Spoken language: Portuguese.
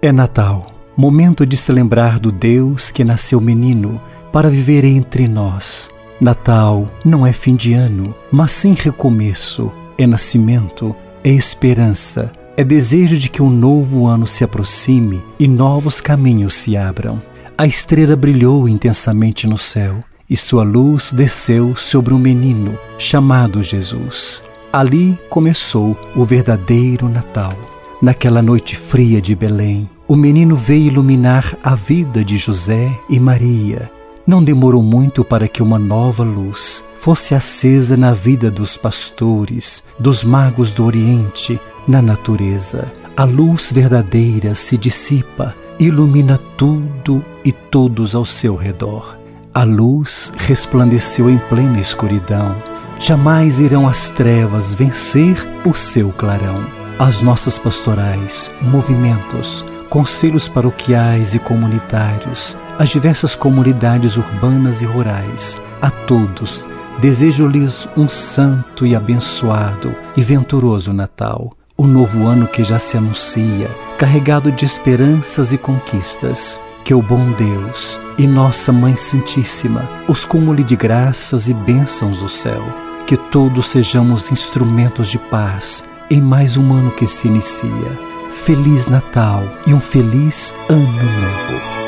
É Natal, momento de se lembrar do Deus que nasceu menino para viver entre nós. Natal não é fim de ano, mas sim recomeço, é nascimento, é esperança, é desejo de que um novo ano se aproxime e novos caminhos se abram. A estrela brilhou intensamente no céu e sua luz desceu sobre um menino chamado Jesus. Ali começou o verdadeiro Natal. Naquela noite fria de Belém, o menino veio iluminar a vida de José e Maria. Não demorou muito para que uma nova luz fosse acesa na vida dos pastores, dos magos do Oriente, na natureza. A luz verdadeira se dissipa, ilumina tudo e todos ao seu redor. A luz resplandeceu em plena escuridão. Jamais irão as trevas vencer o seu clarão as nossas pastorais, movimentos, conselhos paroquiais e comunitários, as diversas comunidades urbanas e rurais, a todos, desejo-lhes um santo e abençoado e venturoso Natal, o novo ano que já se anuncia, carregado de esperanças e conquistas. Que o bom Deus e Nossa Mãe Santíssima os cumule de graças e bênçãos do céu. Que todos sejamos instrumentos de paz em mais um ano que se inicia. Feliz Natal e um feliz Ano Novo.